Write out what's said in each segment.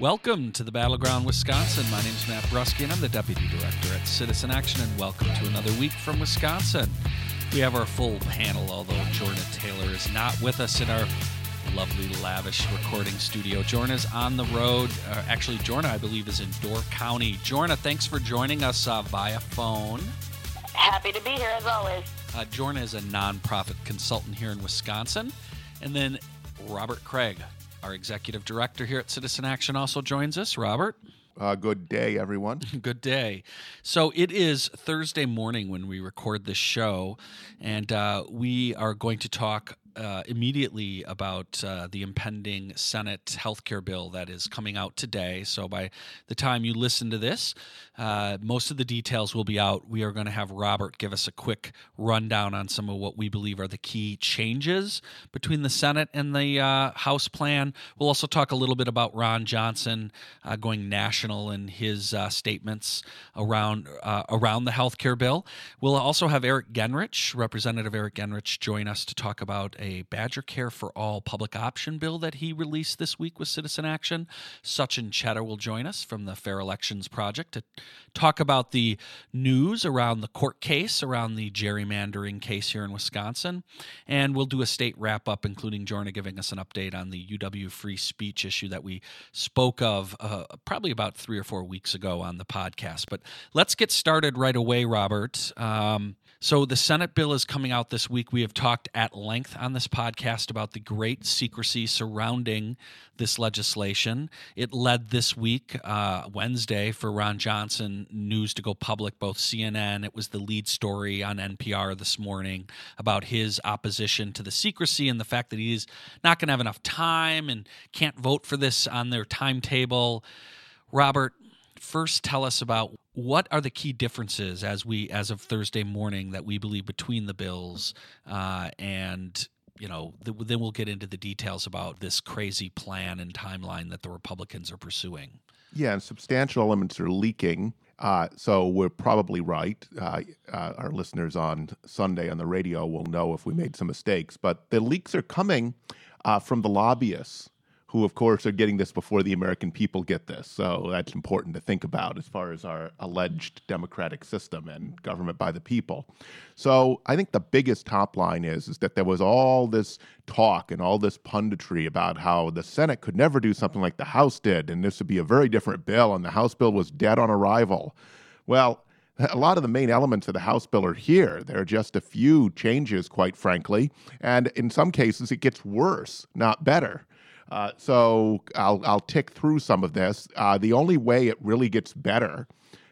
Welcome to the Battleground Wisconsin. My name is Matt Brusky, and I'm the Deputy Director at Citizen Action, and welcome to another week from Wisconsin. We have our full panel, although Jorna Taylor is not with us in our lovely, lavish recording studio. Jorna is on the road. Uh, actually, Jorna, I believe, is in Door County. Jorna, thanks for joining us uh, via phone. Happy to be here as always. Uh, Jorna is a nonprofit consultant here in Wisconsin. And then Robert Craig, our executive director here at Citizen Action, also joins us. Robert? Uh, good day, everyone. Good day. So it is Thursday morning when we record this show, and uh, we are going to talk uh, immediately about uh, the impending Senate healthcare bill that is coming out today. So by the time you listen to this, uh, most of the details will be out. We are going to have Robert give us a quick rundown on some of what we believe are the key changes between the Senate and the uh, House plan. We'll also talk a little bit about Ron Johnson uh, going national in his uh, statements around around the health care bill. We'll also have Eric Genrich, Representative Eric Genrich, join us to talk about a Badger Care for All public option bill that he released this week with Citizen Action. Sachin Chheda will join us from the Fair Elections Project to talk about the news around the court case, around the gerrymandering case here in Wisconsin. And we'll do a state wrap up, including Jorna giving us an update on the UW free speech issue that we spoke of uh, probably about three or four weeks ago on the podcast. But let's get started right away, Robert. Um, so, the Senate bill is coming out this week. We have talked at length on this podcast about the great secrecy surrounding this legislation. It led this week, uh, Wednesday, for Ron Johnson news to go public, both CNN, it was the lead story on NPR this morning about his opposition to the secrecy and the fact that he's not going to have enough time and can't vote for this on their timetable. Robert, first tell us about what are the key differences as we as of Thursday morning that we believe between the bills uh, and you know th- then we'll get into the details about this crazy plan and timeline that the Republicans are pursuing. Yeah, and substantial elements are leaking. Uh, so we're probably right. Uh, uh, our listeners on Sunday on the radio will know if we made some mistakes, but the leaks are coming uh, from the lobbyists who, of course, are getting this before the American people get this. So that's important to think about as far as our alleged democratic system and government by the people. So I think the biggest top line is, is that there was all this talk and all this punditry about how the Senate could never do something like the House did, and this would be a very different bill, and the House bill was dead on arrival. Well, a lot of the main elements of the House bill are here. There are just a few changes, quite frankly, and in some cases it gets worse, not better. Uh, so I'll, I'll tick through some of this. Uh, the only way it really gets better,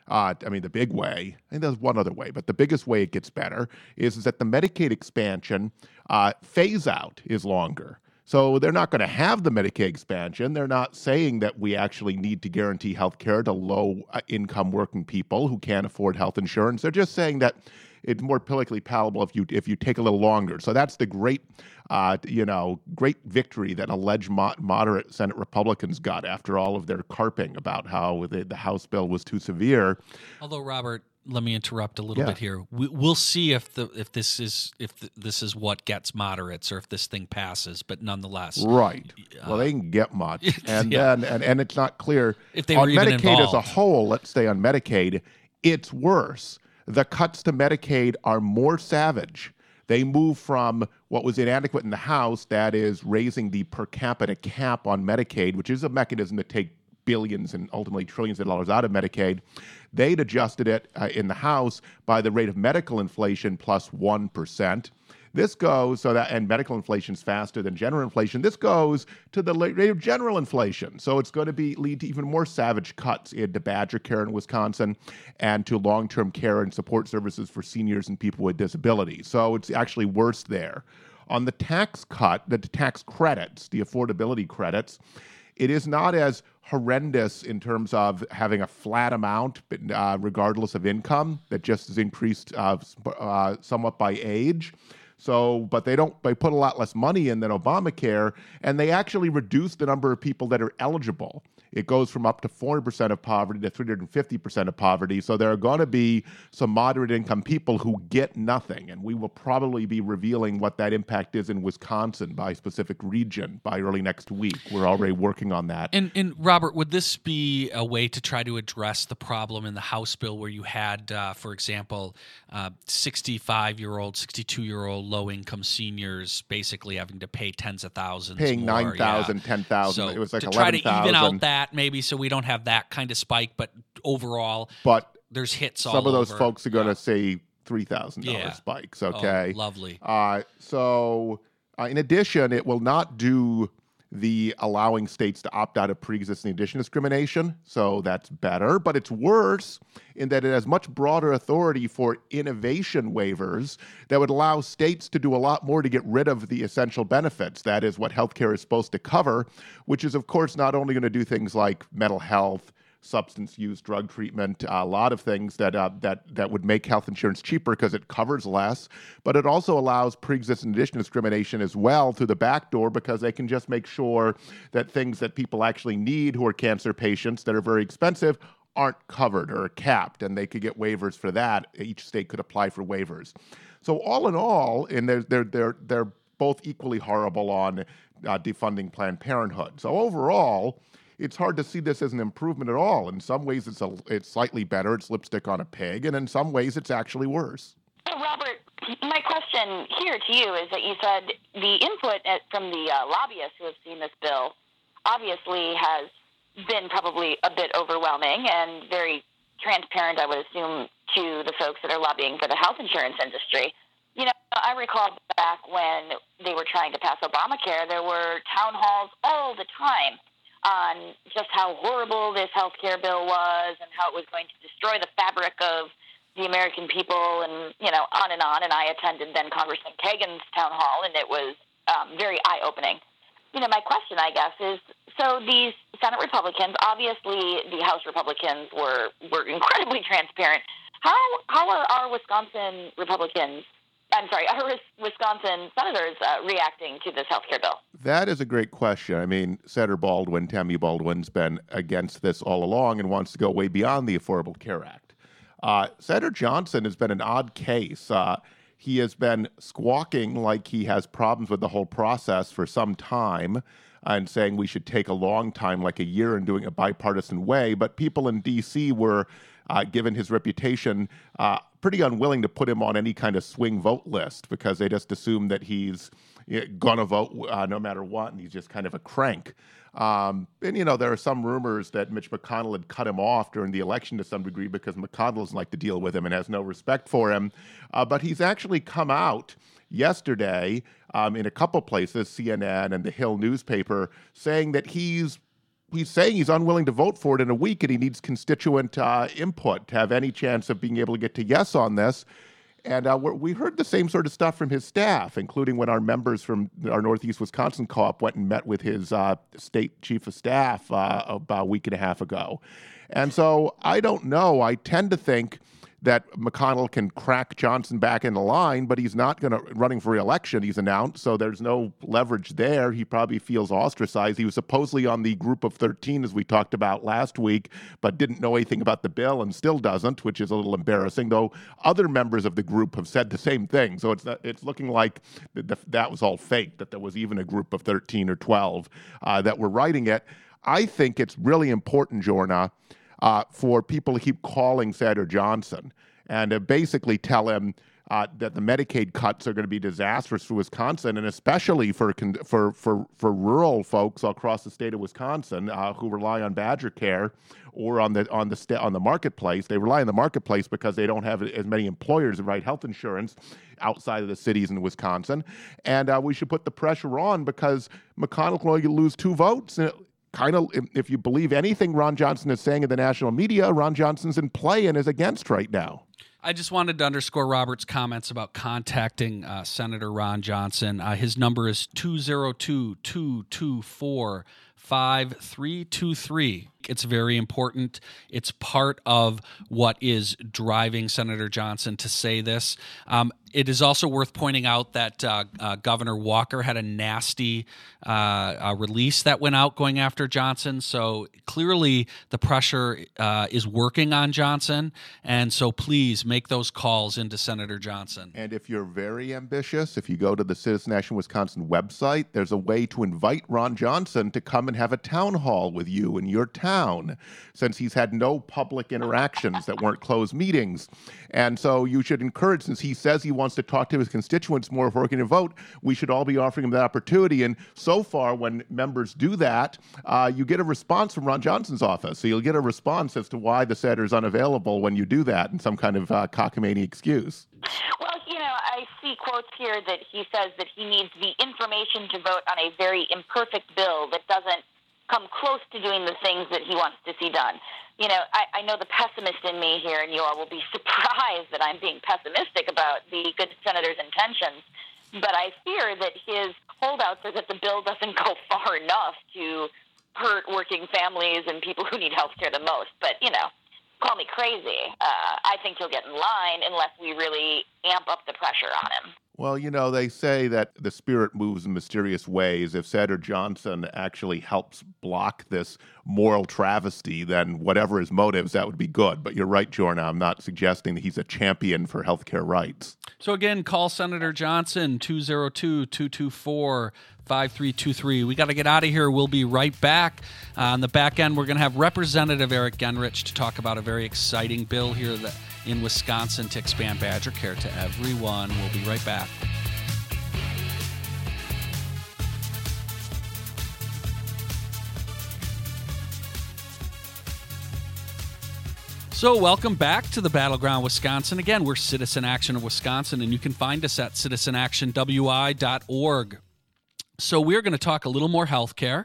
uh, I mean, the big way, and there's one other way, but the biggest way it gets better is, is that the Medicaid expansion uh, phase out is longer. So they're not going to have the Medicaid expansion. They're not saying that we actually need to guarantee health care to low uh, income working people who can't afford health insurance. They're just saying that it's more politically palatable if you if you take a little longer. So that's the great, uh, you know, great victory that alleged mo- moderate Senate Republicans got after all of their carping about how the, the House bill was too severe. Although Robert, let me interrupt a little yeah. bit here. We, will see if the if this is if the, this is what gets moderates or if this thing passes. But nonetheless, right. Uh, well, they can get much, and yeah. then and, and it's not clear if they on Medicaid as a whole. Let's stay on Medicaid. It's worse the cuts to Medicaid are more savage. They move from what was inadequate in the House, that is, raising the per capita cap on Medicaid, which is a mechanism to take billions and ultimately trillions of dollars out of Medicaid. They'd adjusted it uh, in the House by the rate of medical inflation plus 1. This goes so that, and medical inflation is faster than general inflation. This goes to the rate of general inflation. So it's going to be lead to even more savage cuts into Badger care in Wisconsin and to long term care and support services for seniors and people with disabilities. So it's actually worse there. On the tax cut, the tax credits, the affordability credits, it is not as horrendous in terms of having a flat amount, uh, regardless of income, that just is increased uh, uh, somewhat by age. So, but they don't, they put a lot less money in than Obamacare, and they actually reduce the number of people that are eligible. It goes from up to 4% of poverty to 350% of poverty. So there are going to be some moderate income people who get nothing. And we will probably be revealing what that impact is in Wisconsin by specific region by early next week. We're already working on that. And, and Robert, would this be a way to try to address the problem in the House bill where you had, uh, for example, 65 uh, year old, 62 year old low income seniors basically having to pay tens of thousands? Paying 9,000, yeah. 10,000. So it was like to 11, try to 000. even out that maybe so we don't have that kind of spike, but overall, but there's hits some of those over. folks are going to Yeah. say three thousand Yeah. dollars spikes. Oh, Okay, lovely. uh, so uh, in addition, it will not do the allowing states to opt out of pre-existing condition discrimination. So that's better, but it's worse in that it has much broader authority for innovation waivers that would allow states to do a lot more to get rid of the essential benefits. That is what healthcare is supposed to cover, which is of course not only going to do things like mental health substance use, drug treatment, a lot of things that uh, that that would make health insurance cheaper because it covers less. But it also allows pre-existing condition discrimination as well through the back door because they can just make sure that things that people actually need who are cancer patients that are very expensive aren't covered or capped, and they could get waivers for that. Each state could apply for waivers. So all in all, and they're they're they're they're both equally horrible on uh, defunding Planned Parenthood. So overall it's hard to see this as an improvement at all. In some ways, it's a, it's slightly better. It's lipstick on a pig, and in some ways, it's actually worse. So, Robert, my question here to you is that you said the input at, from the uh, lobbyists who have seen this bill obviously has been probably a bit overwhelming and very transparent, I would assume, to the folks that are lobbying for the health insurance industry. You know, I recall back when they were trying to pass Obamacare, there were town halls all the time on just how horrible this health care bill was and how it was going to destroy the fabric of the American people and, you know, on and on. And I attended then Congressman Kagen's town hall, and it was um, very eye opening. You know, my question, I guess, is so these Senate Republicans, obviously the House Republicans were, were incredibly transparent. How, how are our Wisconsin Republicans I'm sorry, are Wisconsin senators uh, reacting to this health care bill? That is a great question. I mean, Senator Baldwin, Tammy Baldwin's been against this all along and wants to go way beyond the Affordable Care Act. Uh, Senator Johnson has been an odd case. Uh, he has been squawking like he has problems with the whole process for some time and saying we should take a long time, like a year, in doing a bipartisan way. But people in D.C. were uh, given his reputation, uh, pretty unwilling to put him on any kind of swing vote list because they just assume that he's going to vote uh, no matter what, and he's just kind of a crank. Um, and you know, there are some rumors that Mitch McConnell had cut him off during the election to some degree because McConnell doesn't like to deal with him and has no respect for him. Uh, but he's actually come out yesterday um, in a couple places, CNN and the Hill newspaper, saying that he's he's saying he's unwilling to vote for it in a week and he needs constituent uh, input to have any chance of being able to get to yes on this. And uh, we heard the same sort of stuff from his staff, including when our members from our Northeast Wisconsin co op went and met with his uh, state chief of staff uh, about a week and a half ago. And so I don't know. I tend to think that McConnell can crack Johnson back in the line, but he's not going to running for reelection. He's announced, so there's no leverage there. He probably feels ostracized. He was supposedly on the group of 13, as we talked about last week, but didn't know anything about the bill and still doesn't, which is a little embarrassing. Though other members of the group have said the same thing, so it's it's looking like that was all fake. That there was even a group of 13 or 12 uh, that were writing it. I think it's really important, Jorna uh, for people to keep calling Senator Johnson and basically tell him uh, that the Medicaid cuts are going to be disastrous for Wisconsin, and especially for for for for rural folks across the state of Wisconsin uh, who rely on Badger Care or on the on the sta- on the marketplace. They rely on the marketplace because they don't have as many employers to write health insurance outside of the cities in Wisconsin, and uh, we should put the pressure on because McConnell can only lose two votes kind of, if you believe anything Ron Johnson is saying in the national media, Ron Johnson's in play and is against right now. I just wanted to underscore Robert's comments about contacting uh, Senator Ron Johnson. Uh, his number is 202 224 5323. It's very important. It's part of what is driving Senator Johnson to say this. Um, it is also worth pointing out that uh, uh, Governor Walker had a nasty uh, release that went out going after Johnson. So clearly the pressure uh, is working on Johnson. And so please make those calls into Senator Johnson. And if you're very ambitious, if you go to the Citizen Action Wisconsin website, there's a way to invite Ron Johnson to come and have a town hall with you in your town, since he's had no public interactions that weren't closed meetings. And so you should encourage, since he says he wants to talk to his constituents more if we're going to vote, we should all be offering him that opportunity. And so far, when members do that, uh, you get a response from Ron Johnson's office. So you'll get a response as to why the senator is unavailable when you do that, in some kind of uh, cockamamie excuse. Well, you know, I see quotes here that he says that he needs the information to vote on a very imperfect bill that doesn't come close to doing the things that he wants to see done. You know, I, I know the pessimist in me here, and you all will be surprised that I'm being pessimistic about the good senator's intentions. But I fear that his holdouts are that the bill doesn't go far enough to hurt working families and people who need health care the most. But, you know, call me crazy. Uh, I think he'll get in line unless we really amp up the pressure on him. Well, you know, they say that the spirit moves in mysterious ways. If Senator Johnson actually helps block this moral travesty, then whatever his motives, that would be good. But you're right, Jorna. I'm not suggesting that he's a champion for health care rights. So, again, call Senator Johnson, 202 224 5323. We got to get out of here. We'll be right back. Uh, on the back end, we're going to have Representative Eric Genrich to talk about a very exciting bill here that in Wisconsin to expand Badger Care to everyone. We'll be right back. So, welcome back to the Battleground Wisconsin. Again, we're Citizen Action of Wisconsin, and you can find us at citizenactionwi.org. So, we're going to talk a little more healthcare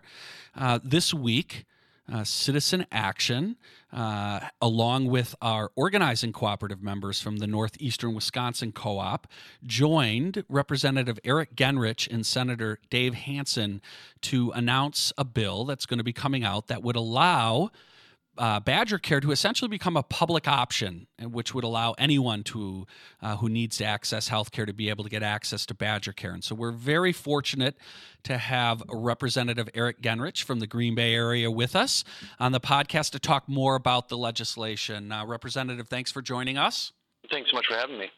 uh, this week. Uh, Citizen Action uh, along with our organizing cooperative members from the Northeastern Wisconsin Co op, joined Representative Eric Genrich and Senator Dave Hansen to announce a bill that's going to be coming out that would allow uh, Badger Care to essentially become a public option, which would allow anyone to uh, who needs to access health care to be able to get access to Badger Care. And so we're very fortunate to have Representative Eric Genrich from the Green Bay area with us on the podcast to talk more about the legislation. Uh, Representative, thanks for joining us. Thanks so much for having me.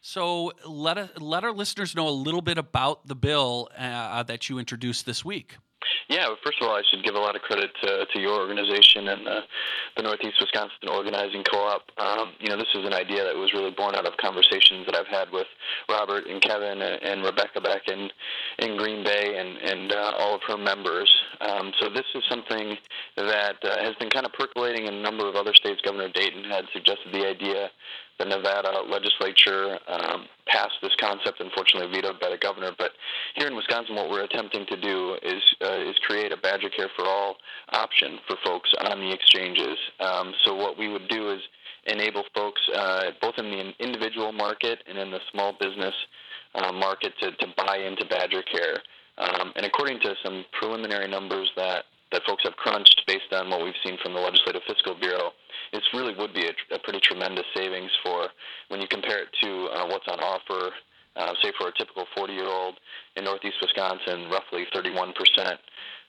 So let let our listeners know a little bit about the bill uh, that you introduced this week. Yeah, first of all, I should give a lot of credit to, to your organization and the, the Northeast Wisconsin Organizing Co-op. Um, you know, this is an idea that was really born out of conversations that I've had with Robert and Kevin and, and Rebecca back in, in Green Bay and, and uh, all of her members. Um, so this is something that uh, has been kind of percolating in a number of other states. Governor Dayton had suggested the idea the Nevada legislature um, passed this concept, unfortunately vetoed by the governor. But here in Wisconsin, what we're attempting to do is uh, is create a Badger Care for All option for folks on the exchanges. Um, so what we would do is enable folks uh, both in the individual market and in the small business uh, market to, to buy into Badger Care. Um, and according to some preliminary numbers that, that folks have crunched based on what we've seen from the Legislative Fiscal Bureau, it really would be a, a pretty tremendous savings for when you compare it to uh, what's on offer, uh, say for a typical 40 year old in Northeast Wisconsin, roughly 31 percent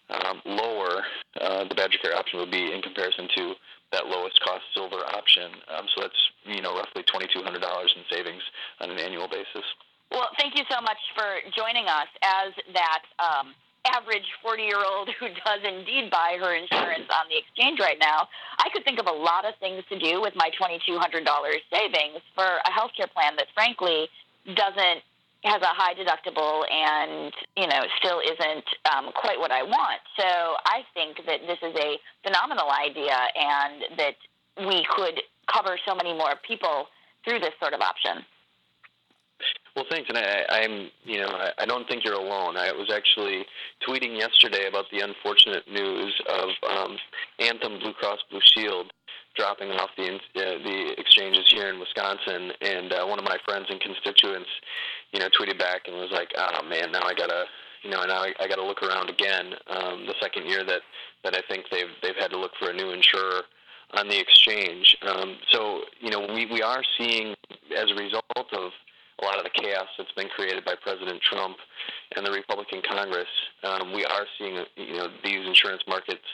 um, lower. Uh, the Badger Care option would be in comparison to that lowest cost silver option. Um, so that's you know roughly $2,200 in savings on an annual basis. Well, thank you so much for joining us as that. Um, average 40 year old who does indeed buy her insurance on the exchange right now, I could think of a lot of things to do with my $2,200 savings for a healthcare plan that frankly doesn't has a high deductible and you know still isn't um, quite what I want. So I think that this is a phenomenal idea and that we could cover so many more people through this sort of option. Well, thanks, and I, I'm, you know, I, I don't think you're alone. I was actually tweeting yesterday about the unfortunate news of um, Anthem Blue Cross Blue Shield dropping off the uh, the exchanges here in Wisconsin, and uh, one of my friends and constituents, you know, tweeted back and was like, "Oh man, now I gotta, You know, now I, I got to look around again. Um, the second year that that I think they've they've had to look for a new insurer on the exchange. Um, so you know, we we are seeing as a result of a lot of the chaos that's been created by President Trump and the Republican Congress, um, we are seeing you know these insurance markets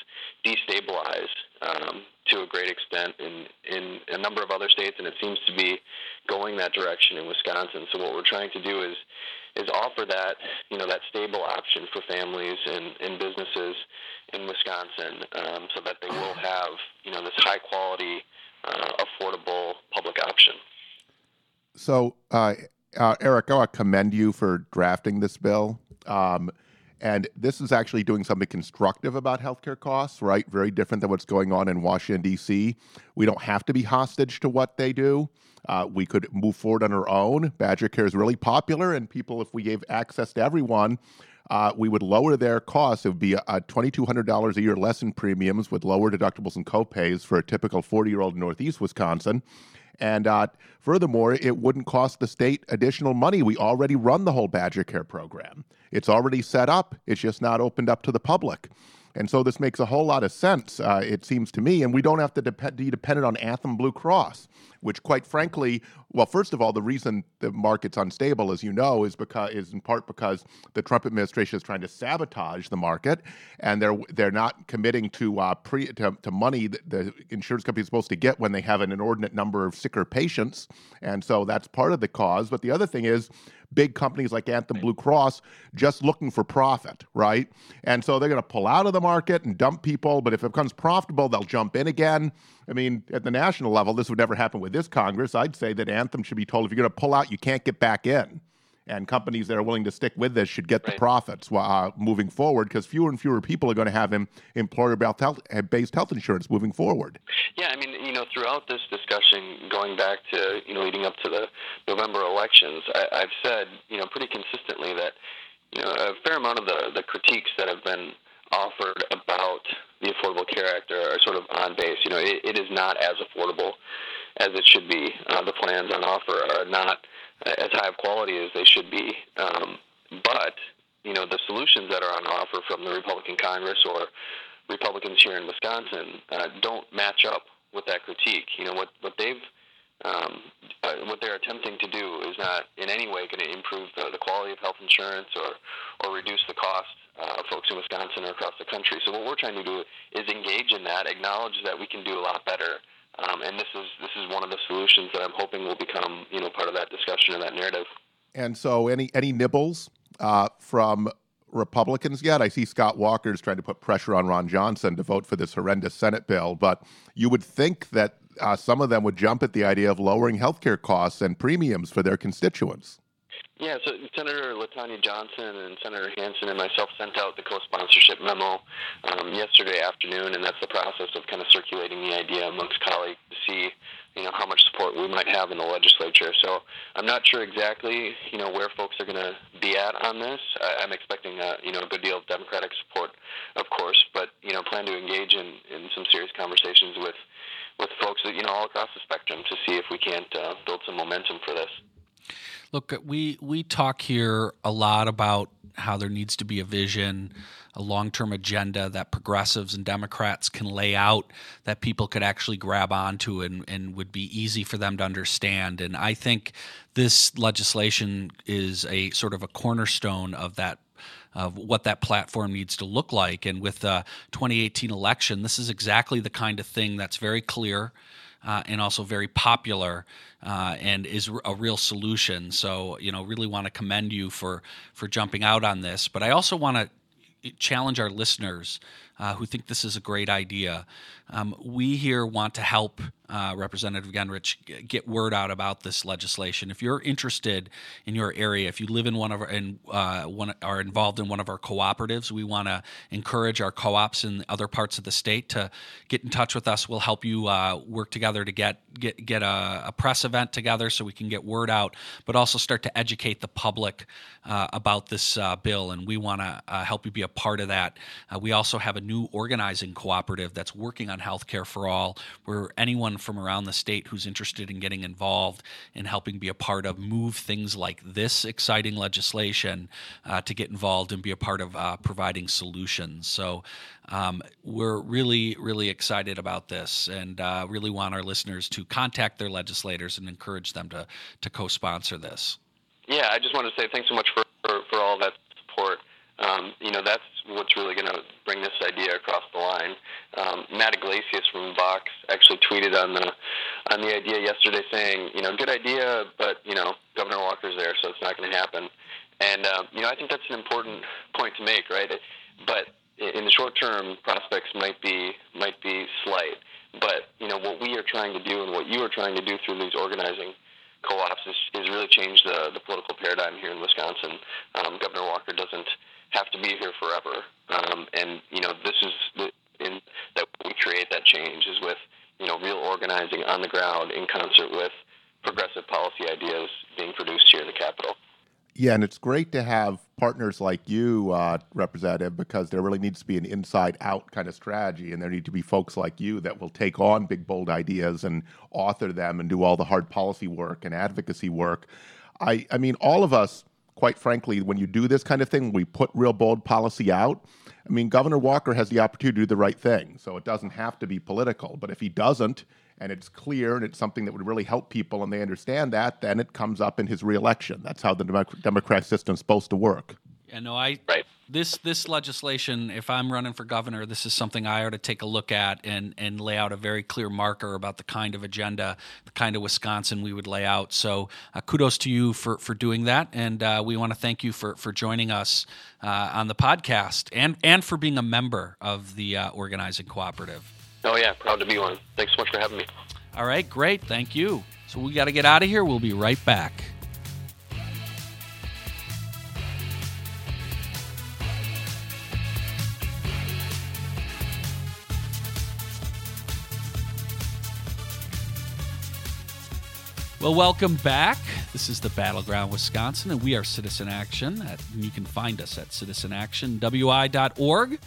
destabilize um, to a great extent in in a number of other states, and it seems to be going that direction in Wisconsin. So what we're trying to do is is offer that you know that stable option for families and, and businesses in Wisconsin, um, so that they will have you know this high quality, uh, affordable public option. So, uh, uh, Eric, I commend you for drafting this bill. Um, and this is actually doing something constructive about healthcare costs, right? Very different than what's going on in Washington, D.C. We don't have to be hostage to what they do. Uh, we could move forward on our own. Badger Care is really popular, and people, if we gave access to everyone, uh, we would lower their costs. It would be a, a $2,200 a year less in premiums with lower deductibles and copays for a typical 40 year old in Northeast Wisconsin. And uh, furthermore, it wouldn't cost the state additional money. We already run the whole Badger Care program. It's already set up. It's just not opened up to the public. And so this makes a whole lot of sense, uh, it seems to me. And we don't have to dep- be dependent on Anthem Blue Cross, which, quite frankly, well, first of all, the reason the market's unstable, as you know, is because is in part because the Trump administration is trying to sabotage the market, and they're they're not committing to uh, pre to, to money that the insurance company is supposed to get when they have an inordinate number of sicker patients, and so that's part of the cause. But the other thing is big companies like Anthem Blue Cross just looking for profit, right? And so they're going to pull out of the market and dump people, but if it becomes profitable, they'll jump in again. I mean, at the national level, this would never happen with this Congress. I'd say that Anthem should be told if you're going to pull out, you can't get back in and companies that are willing to stick with this should get right. the profits uh, moving forward because fewer and fewer people are going to have employer-based health, based health insurance moving forward. Yeah, I mean, you know, throughout this discussion, going back to you know leading up to the November elections, I, I've said you know pretty consistently that you know a fair amount of the the critiques that have been offered about the Affordable Care Act are, are sort of on base. You know, it, it is not as affordable as it should be. Uh, the plans on offer are not as high of quality as they should be. Um, but you know the solutions that are on offer from the Republican Congress or Republicans here in Wisconsin uh, don't match up with that critique. You know what what they've um, uh, what they're attempting to do is not in any way going to improve the, the, quality of health insurance or or reduce the cost uh, folks in Wisconsin or across the country. So what we're trying to do is engage in that, acknowledge that we can do a lot better um, and this is this is one of the solutions that I'm hoping will become you know part of that discussion and that narrative. And so, any any nibbles uh, from Republicans yet? I see Scott Walker's trying to put pressure on Ron Johnson to vote for this horrendous Senate bill, but you would think that uh, some of them would jump at the idea of lowering healthcare costs and premiums for their constituents. Yeah, so Senator LaTonya Johnson and Senator Hansen and myself sent out the co-sponsorship memo um, yesterday afternoon, and that's the process of kind of circulating the idea amongst colleagues to see, you know, how much support we might have in the legislature. So I'm not sure exactly, you know, where folks are going to be at on this. I, I'm expecting, a, you know, a good deal of Democratic support, of course, but you know, plan to engage in, in some serious conversations with with folks, you know, all across the spectrum to see if we can't uh, build some momentum for this. Look, we we talk here a lot about how there needs to be a vision, a long-term agenda that progressives and Democrats can lay out that people could actually grab onto and, and would be easy for them to understand. And I think this legislation is a sort of a cornerstone of that of what that platform needs to look like. And with the 2018 election, this is exactly the kind of thing that's very clear uh, and also very popular uh, and is a real solution. So you know, really want to commend you for for jumping out on this. But I also want to challenge our listeners uh, who think this is a great idea. Um, we here want to help uh, Representative Genrich get word out about this legislation. If you're interested in your area, if you live in one of our and uh, one are involved in one of our cooperatives, we want to encourage our co-ops in other parts of the state to get in touch with us. We'll help you uh, work together to get get get a, a, press event together so we can get word out, but also start to educate the public uh, about this uh, bill. And we want to uh, help you be a part of that. we also have a new organizing cooperative that's working on healthcare for all, where anyone from around the state who's interested in getting involved and helping be a part of move things like this exciting legislation uh, to get involved and be a part of uh, providing solutions. So um, we're really, really excited about this and uh, really want our listeners to contact their legislators and encourage them to, to co sponsor this. Yeah, I just want to say thanks so much for, for, for all that support. Um, you know, that's what's really going to bring this idea across the line. Um, Matt Yglesias from Vox actually tweeted on the on the idea yesterday, saying, you know, good idea, but you know, Governor Walker's there, so it's not going to happen. And um, you know, I think that's an important point to make, right? But in the short term, prospects might be might be slight. But you know, what we are trying to do, and what you are trying to do through these organizing co-ops, is, is really change the the political paradigm here in Wisconsin. Um, Governor Walker doesn't have to be here forever. Um, and you know, this is the, in that we create that change is with you know real organizing on the ground in concert with progressive policy ideas being produced here in the Capitol. Yeah, and it's great to have partners like you, uh, Representative, because there really needs to be an inside out kind of strategy, and there need to be folks like you that will take on big, bold ideas and author them and do all the hard policy work and advocacy work. I, I mean, all of us quite frankly, when you do this kind of thing, we put real bold policy out. I mean, Governor Walker has the opportunity to do the right thing, so it doesn't have to be political. But if he doesn't, and it's clear and it's something that would really help people and they understand that, then it comes up in his reelection. That's how the democratic system is supposed to work. Yeah, no, I right. this this legislation. If I'm running for governor, this is something I ought to take a look at and and lay out a very clear marker about the kind of agenda, the kind of Wisconsin we would lay out. So, uh, kudos to you for for doing that, and uh, we want to thank you for for joining us uh, on the podcast and and for being a member of the uh, organizing cooperative. Oh yeah, proud to be one. Thanks so much for having me. All right, great, thank you. So we got to get out of here. We'll be right back. Well, welcome back. This is the Battleground Wisconsin, and we are Citizen Action. At, you can find us at citizenactionwi.org.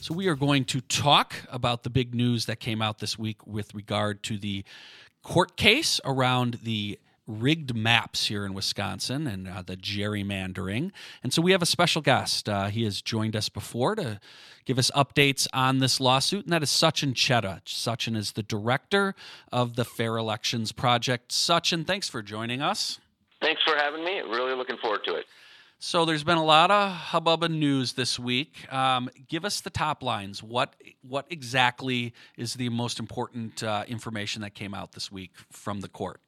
So, we are going to talk about the big news that came out this week with regard to the court case around the rigged maps here in Wisconsin and uh, the gerrymandering. And so we have a special guest. Uh, he has joined us before to give us updates on this lawsuit, and that is Sachin Chheda. Sachin is the director of the Fair Elections Project. Sachin, thanks for joining us. Thanks for having me. Really looking forward to it. So there's been a lot of hubbub and news this week. Um, give us the top lines. What what exactly is the most important uh, information that came out this week from the court?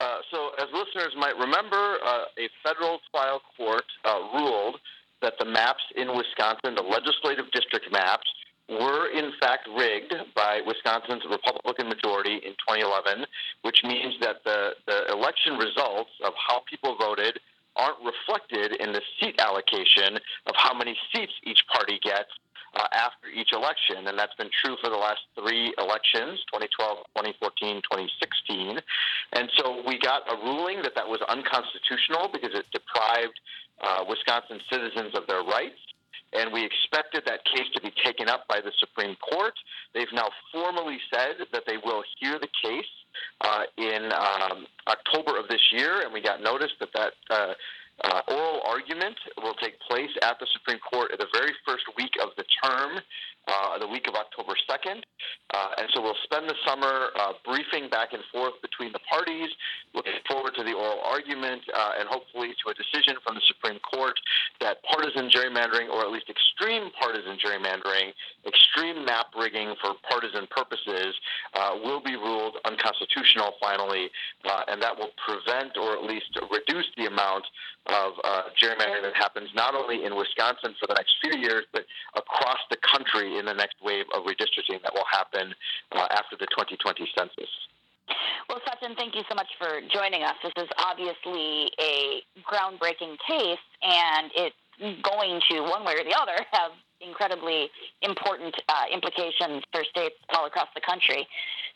Uh, so, as listeners might remember, uh, a federal trial court uh, ruled that the maps in Wisconsin, the legislative district maps, were in fact rigged by Wisconsin's Republican majority in 2011, which means that the, the election results of how people voted aren't reflected in the seat allocation of how many seats each party gets uh, after each election. And that's been true for the last three elections 2012, 2014, 2016. And so we got a ruling that that was unconstitutional because it deprived uh, Wisconsin citizens of their rights. And we expected that case to be taken up by the Supreme Court. They've now formally said that they will hear the case uh, in um, October of this year, and we got notice that that uh, oral argument will take place at the Supreme Court at the very first week of the term, uh, the week of October 2nd. Uh, and so we'll spend the summer uh, briefing back and forth between the parties, looking forward to the oral argument, uh, and hopefully to a decision from the Supreme Court that partisan gerrymandering, or at least extreme partisan gerrymandering, extreme map rigging for partisan purposes, uh, will be ruled unconstitutional finally, and that will prevent or at least reduce the amount of uh, gerrymandering that happens not only in Wisconsin for the next few years, but across the country in the next wave of redistricting that will happen uh, after the 2020 census. Well, Sachin, thank you so much for joining us. This is obviously a groundbreaking case, and it's going to, one way or the other, have incredibly important uh, implications for states all across the country.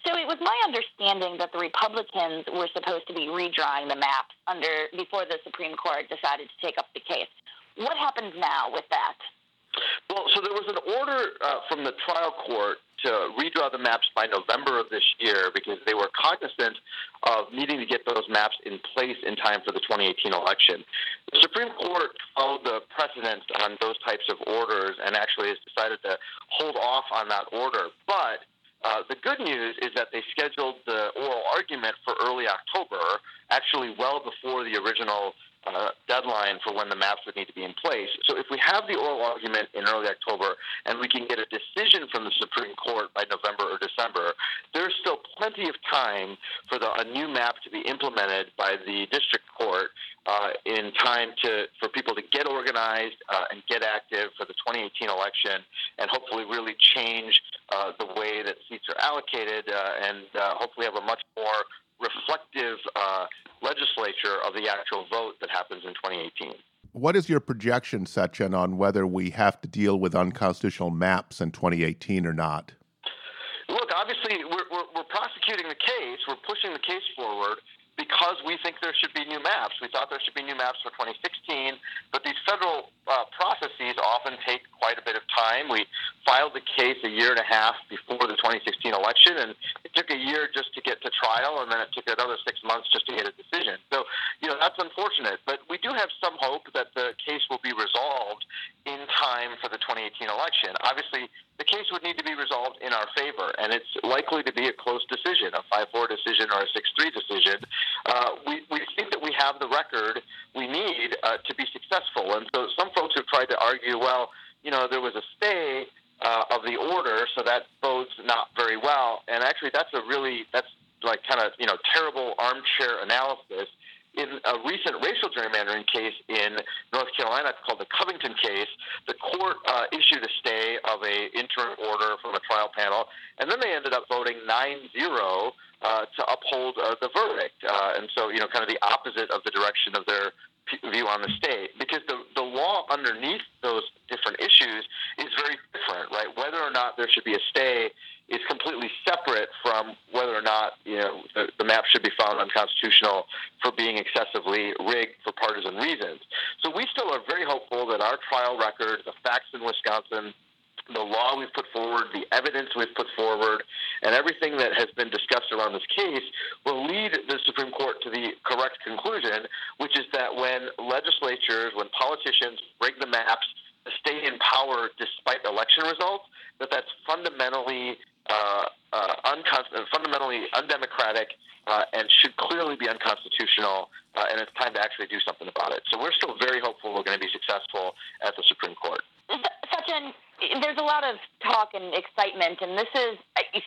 So it was my understanding that the Republicans were supposed to be redrawing the maps under before the Supreme Court decided to take up the case. What happens now with that? Well, so there was an order uh, from the trial court to redraw the maps by November of this year because they were cognizant of needing to get those maps in place in time for the 2018 election. The Supreme Court followed the precedent on those types of orders and actually has decided to hold off on that order. But uh, the good news is that they scheduled the oral argument for early October, actually well before the original uh, deadline for when the maps would need to be in place. So if we have the oral argument in early October and we can get a decision from the Supreme Court by November or December, there's still plenty of time for the, a new map to be implemented by the district court uh, in time to for people to get organized uh, and get active for the 2018 election, and hopefully really change uh, the way that seats are allocated, uh, and uh, hopefully have a much more reflective uh, legislature of the actual vote that happens in 2018. What is your projection, Sachin, on whether we have to deal with unconstitutional maps in 2018 or not? Look, obviously, we're, we're, we're prosecuting the case, we're pushing the case forward because we think there should be new maps. We thought there should be new maps for 2016, but these federal uh, processes often take quite a bit of time. We filed the case a year and a half before the 2016 election, and it took a year just to get to trial, and then it took another six months just to get a decision. So, you know, that's unfortunate, but we do have some hope that the case will be resolved in time for the 2018 election. Obviously, the case would need to be resolved in our favor, and it's likely to be a close decision, a 5-4 decision or a 6-3 decision. Uh, we, we think that we have the record we need uh, to be successful. And so some folks have tried to argue, well, you know, there was a stay uh, of the order, so that bodes not very well. And actually, that's a really, that's like kind of, you know, terrible armchair analysis in a recent racial gerrymandering case in North Carolina called the Covington case, the court uh, issued a stay of a interim order from a trial panel, and then they ended up voting 9-0 uh, to uphold uh, the verdict. Uh, and so, you know, kind of the opposite of the direction of their view on the state because the, the law underneath those different issues is very different, right? Whether or not there should be a stay is completely separate from whether or not you know the, the map should be found unconstitutional for being excessively rigged for partisan reasons. So we still are very hopeful that our trial record, the facts in Wisconsin, the law we've put forward, the evidence we've put forward, and everything that has been discussed around this case will lead the Supreme Court to the correct conclusion, which is that when legislatures, when politicians rig the maps stay in power despite election results, that that's fundamentally uh, uh, uncon- fundamentally undemocratic uh, and should clearly be unconstitutional, uh, and it's time to actually do something about it. So we're still very hopeful we're going to be successful at the Supreme Court. Sachin, there's a lot of talk and excitement, and this is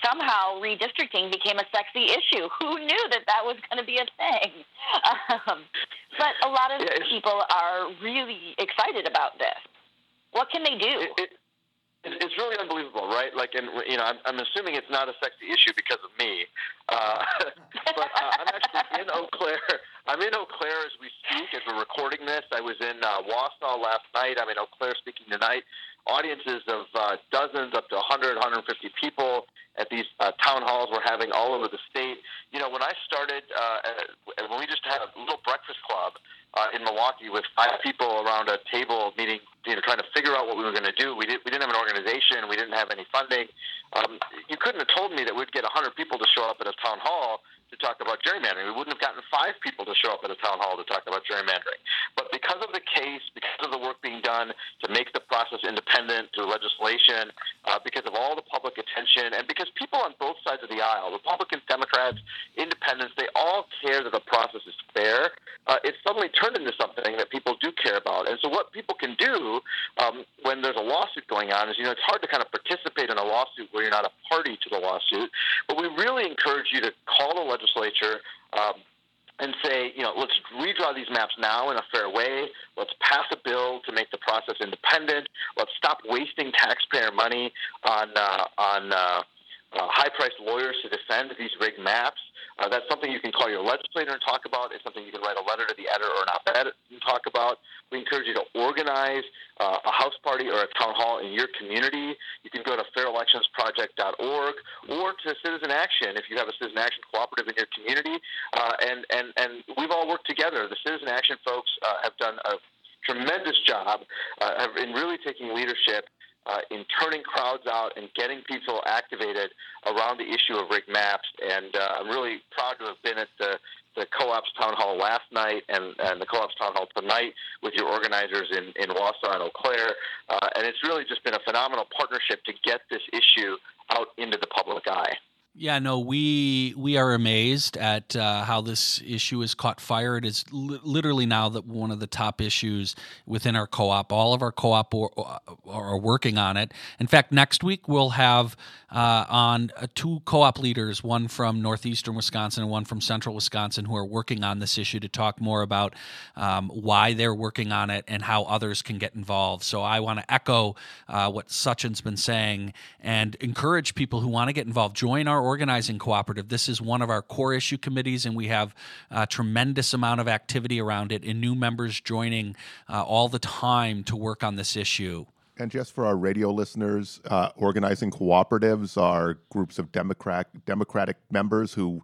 somehow redistricting became a sexy issue. Who knew that that was going to be a thing? Um, but a lot of yeah, people are really excited about this. What can they do? It, it, it's really unbelievable, right? Like, and you know, I'm, I'm assuming it's not a sexy issue because of me, uh, but uh, I'm actually in Eau Claire. I'm in Eau Claire as we speak, as we're recording this. I was in uh, Wausau last night. I'm in Eau Claire speaking tonight. Audiences of uh, dozens, up to 100, 150 people at these uh, town halls we're having all over the state. You know, when I started, uh, when we just had a little breakfast club uh, in Milwaukee with five people around a table meeting, you know, trying to figure out what we were going to do. We, did, we didn't have an organization. We didn't have any funding. Um, you couldn't have told me that we'd get 100 people to show up at a town hall to talk about gerrymandering. We wouldn't have gotten five people to show up at a town hall to talk about gerrymandering. But because of the case, because of the work being done to make the process independent through legislation, uh, because of all the public attention, and because people on both sides of the aisle, Republicans, Democrats, Independents, they all care that the process is fair. Uh, it's suddenly turned into something that people do care about. And so, what people can do um, when there's a lawsuit going on is, you know, it's hard to kind of participate in a lawsuit where you're not a party to the lawsuit. But we really encourage you to legislature. Um, and say, you know, let's redraw these maps now in a fair way. Let's pass a bill to make the process independent. Let's stop wasting taxpayer money on uh, on uh, uh, high-priced lawyers to defend these rigged maps. Uh, that's something you can call your legislator and talk about. It's something you can write a letter to the editor or op-ed and talk about. Encourage you to organize uh, a house party or a town hall in your community. You can go to fairelectionsproject.org or to Citizen Action if you have a Citizen Action cooperative in your community. Uh, and, and, and we've all worked together. The Citizen Action folks uh, have done a tremendous job uh, in really taking leadership uh, in turning crowds out and getting people activated around the issue of rigged maps. And uh, I'm really proud to have been at the, the co-op's town hall last night and, and the co-op's town hall tonight with your organizers in, in Wausau and Eau Claire. Uh, and it's really just been a phenomenal partnership to get this issue out into the public eye. Yeah, no, we we are amazed at uh, how this issue has caught fire. It is li- literally now that one of the top issues within our co-op. All of our co-op are, are working on it. In fact, next week we'll have uh, on uh, two co-op leaders, one from northeastern Wisconsin and one from central Wisconsin, who are working on this issue to talk more about um, why they're working on it and how others can get involved. So I want to echo uh, what Sachin's been saying and encourage people who want to get involved. Join our organizing cooperative. This is one of our core issue committees, and we have a tremendous amount of activity around it, and new members joining uh, all the time to work on this issue. And just for our radio listeners, uh, organizing cooperatives are groups of Democrat, Democratic members who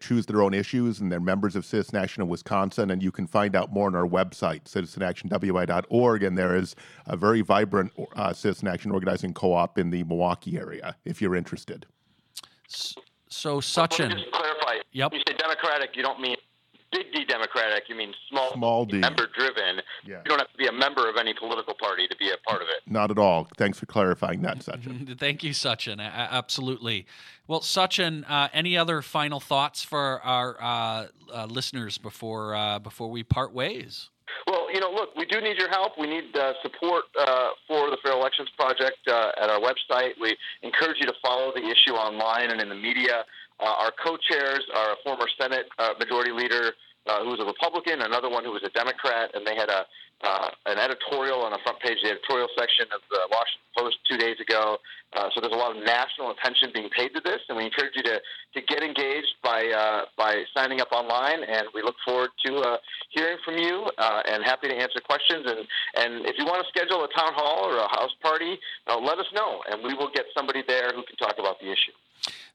choose their own issues, and they're members of Citizen Action of Wisconsin. And you can find out more on our website, citizenactionwi.org. And there is a very vibrant uh, Citizen Action organizing co op in the Milwaukee area if you're interested. So, Sachin. Just clarify. Yep. You say Democratic, you don't mean big D Democratic, you mean small, small D, member driven. Yeah. You don't have to be a member of any political party to be a part of it. Not at all. Thanks for clarifying that, Sachin. Thank you, Sachin. absolutely. Well, Sachin, uh, any other final thoughts for our uh, uh, listeners before uh, before we part ways? You know, look, we do need your help. We need uh, support uh, for the Fair Elections Project uh, at our website. We encourage you to follow the issue online and in the media. Uh, our co-chairs are a former Senate uh, Majority Leader uh, who was a Republican, another one who was a Democrat, and they had a uh, an editorial on the front page, the editorial section of the Washington Post two days ago. Uh, so there's a lot of national attention being paid to this, and we encourage you to, to get engaged by uh, by signing up online. And we look forward to uh, hearing from you uh, and happy to answer questions. And and if you want to schedule a town hall or a house party, uh, let us know, and we will get somebody there who can talk about the issue.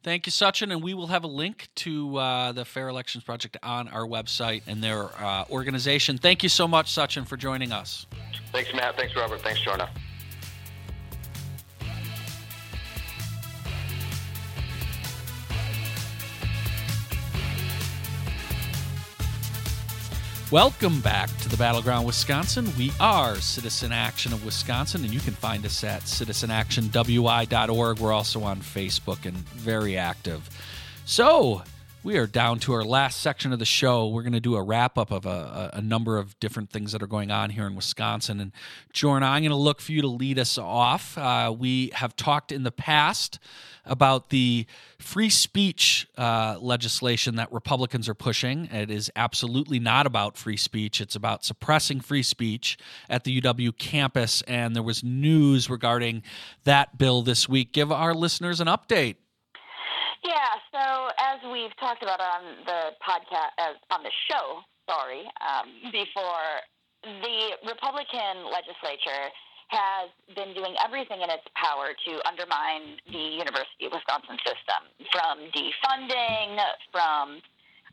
Thank you, Sachin. And we will have a link to uh, the Fair Elections Project on our website and their uh, organization. Thank you so much, Sachin, for joining us. Thanks, Matt. Thanks, Robert. Thanks, Jorna. Welcome back to the Battleground Wisconsin. We are Citizen Action of Wisconsin, and you can find us at citizenactionwi.org. We're also on Facebook and very active. So, we are down to our last section of the show. We're going to do a wrap up of a, a, number of different things that are going on here in Wisconsin. And Jorna, I'm going to look for you to lead us off. Uh, we have talked in the past about the free speech uh, legislation that Republicans are pushing. It is absolutely not about free speech, it's about suppressing free speech at the UW campus. And there was news regarding that bill this week. Give our listeners an update. Yeah, so as we've talked about on the podcast, as on the show, sorry, um, before, the Republican legislature has been doing everything in its power to undermine the University of Wisconsin system, from defunding, from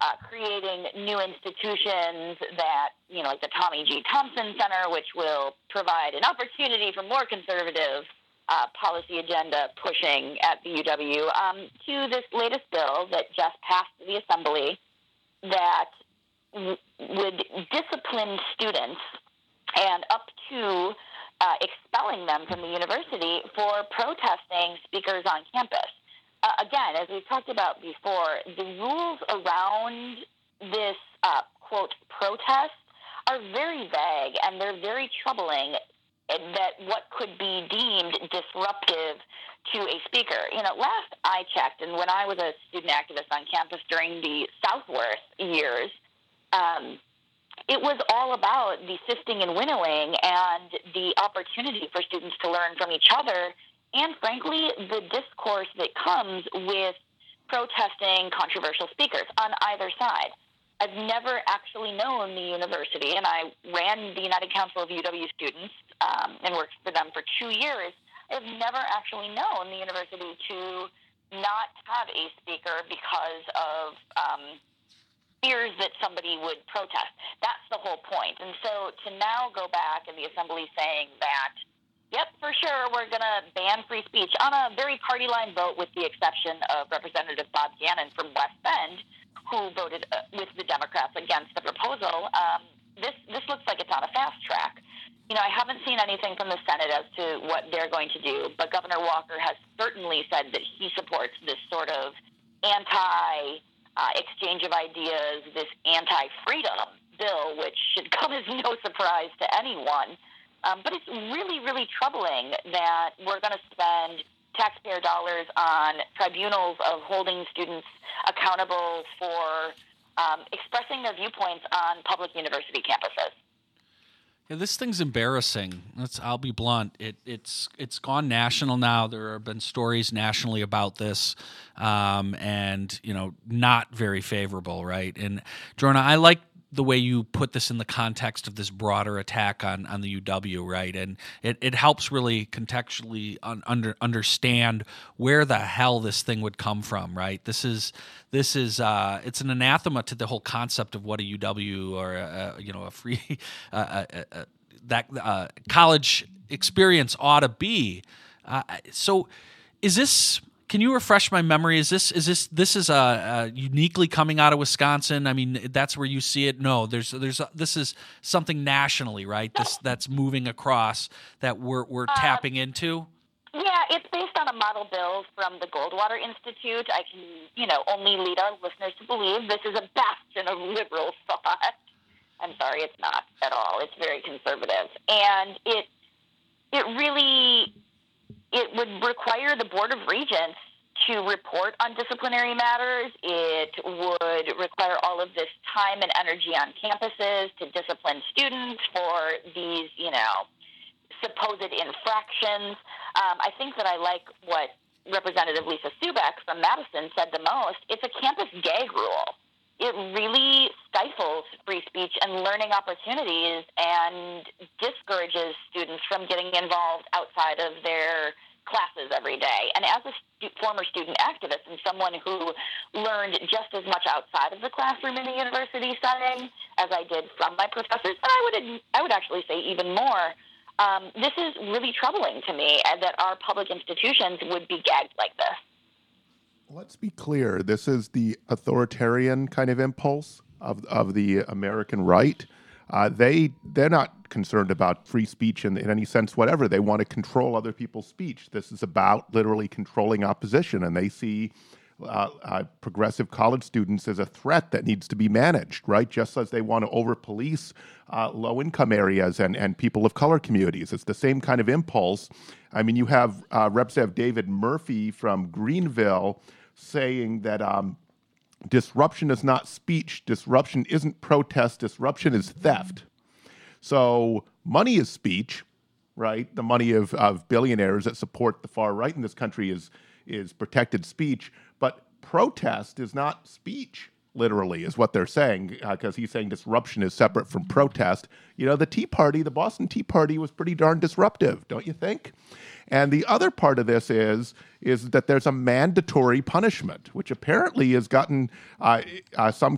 uh, creating new institutions that, you know, like the Tommy G. Thompson Center, which will provide an opportunity for more conservative uh, policy agenda pushing at the UW um, to this latest bill that just passed the assembly that w- would discipline students and up to uh, expelling them from the university for protesting speakers on campus. Uh, again, as we've talked about before, the rules around this uh, quote protest are very vague and they're very troubling that what could be deemed disruptive to a speaker. You know, last I checked, and when I was a student activist on campus during the Southworth years, um, it was all about the sifting and winnowing and the opportunity for students to learn from each other, and frankly, the discourse that comes with protesting controversial speakers on either side. I've never actually known the university, and I ran the United Council of UW Students um, and worked for them for two years. I've never actually known the university to not have a speaker because of um, fears that somebody would protest. That's the whole point. And so to now go back in the assembly saying that Yep, for sure. We're going to ban free speech on a very party line vote, with the exception of Representative Bob Gannon from West Bend, who voted uh, with the Democrats against the proposal. Um, this this looks like it's on a fast track. You know, I haven't seen anything from the Senate as to what they're going to do, but Governor Walker has certainly said that he supports this sort of anti uh, exchange of ideas, this anti freedom bill, which should come as no surprise to anyone. Um, but it's really, really troubling that we're going to spend taxpayer dollars on tribunals of holding students accountable for um, expressing their viewpoints on public university campuses. Yeah, this thing's embarrassing. Let's, I'll be blunt. It, it's it's gone national now. There have been stories nationally about this, um, and you know, not very favorable, right? And Jorna, I like the way you put this in the context of this broader attack on on the UW, right? And it, it helps really contextually un, under understand where the hell this thing would come from, right? This is this is uh, it's an anathema to the whole concept of what a UW or a, a you know a free uh, a, that uh, college experience ought to be. Uh, so, is this can you refresh my memory? Is this is this this is a, uh, uniquely coming out of Wisconsin? I mean, that's where you see it. No, there's there's a, this is something nationally, right? This that's moving across that we're we're uh, tapping into. Yeah, it's based on a model bill from the Goldwater Institute. I can, you know, only lead our listeners to believe this is a bastion of liberal thought. I'm sorry, it's not at all. It's very conservative, and it it really it would require the Board of Regents to report on disciplinary matters. It would require all of this time and energy on campuses to discipline students for these, you know, supposed infractions. Um, I think that I like what Representative Lisa Subeck from Madison said the most. It's a campus gag rule. It really stifles free speech and learning opportunities and discourages students from getting involved outside of their classes every day. And as a stu- former student activist and someone who learned just as much outside of the classroom in the university setting as I did from my professors, and I would I would actually say even more. Um, this is really troubling to me uh, that our public institutions would be gagged like this. Let's be clear. This is the authoritarian kind of impulse of, of the American right. Uh, they they're not concerned about free speech in, in any sense whatever. They want to control other people's speech. This is about literally controlling opposition, and they see uh, uh, progressive college students as a threat that needs to be managed, right? Just as they want to over police uh, low income areas and, and people of color communities. It's the same kind of impulse. I mean, you have uh, Representative David Murphy from Greenville saying that um, disruption is not speech, disruption isn't protest, disruption is theft. So money is speech, right? The money of, of billionaires that support the far right in this country is is protected speech, but protest is not speech literally is what they're saying because uh, he's saying disruption is separate from protest. You know the tea party the boston tea party was pretty darn disruptive don't you think? And the other part of this is is that there's a mandatory punishment, which apparently has gotten uh, uh, some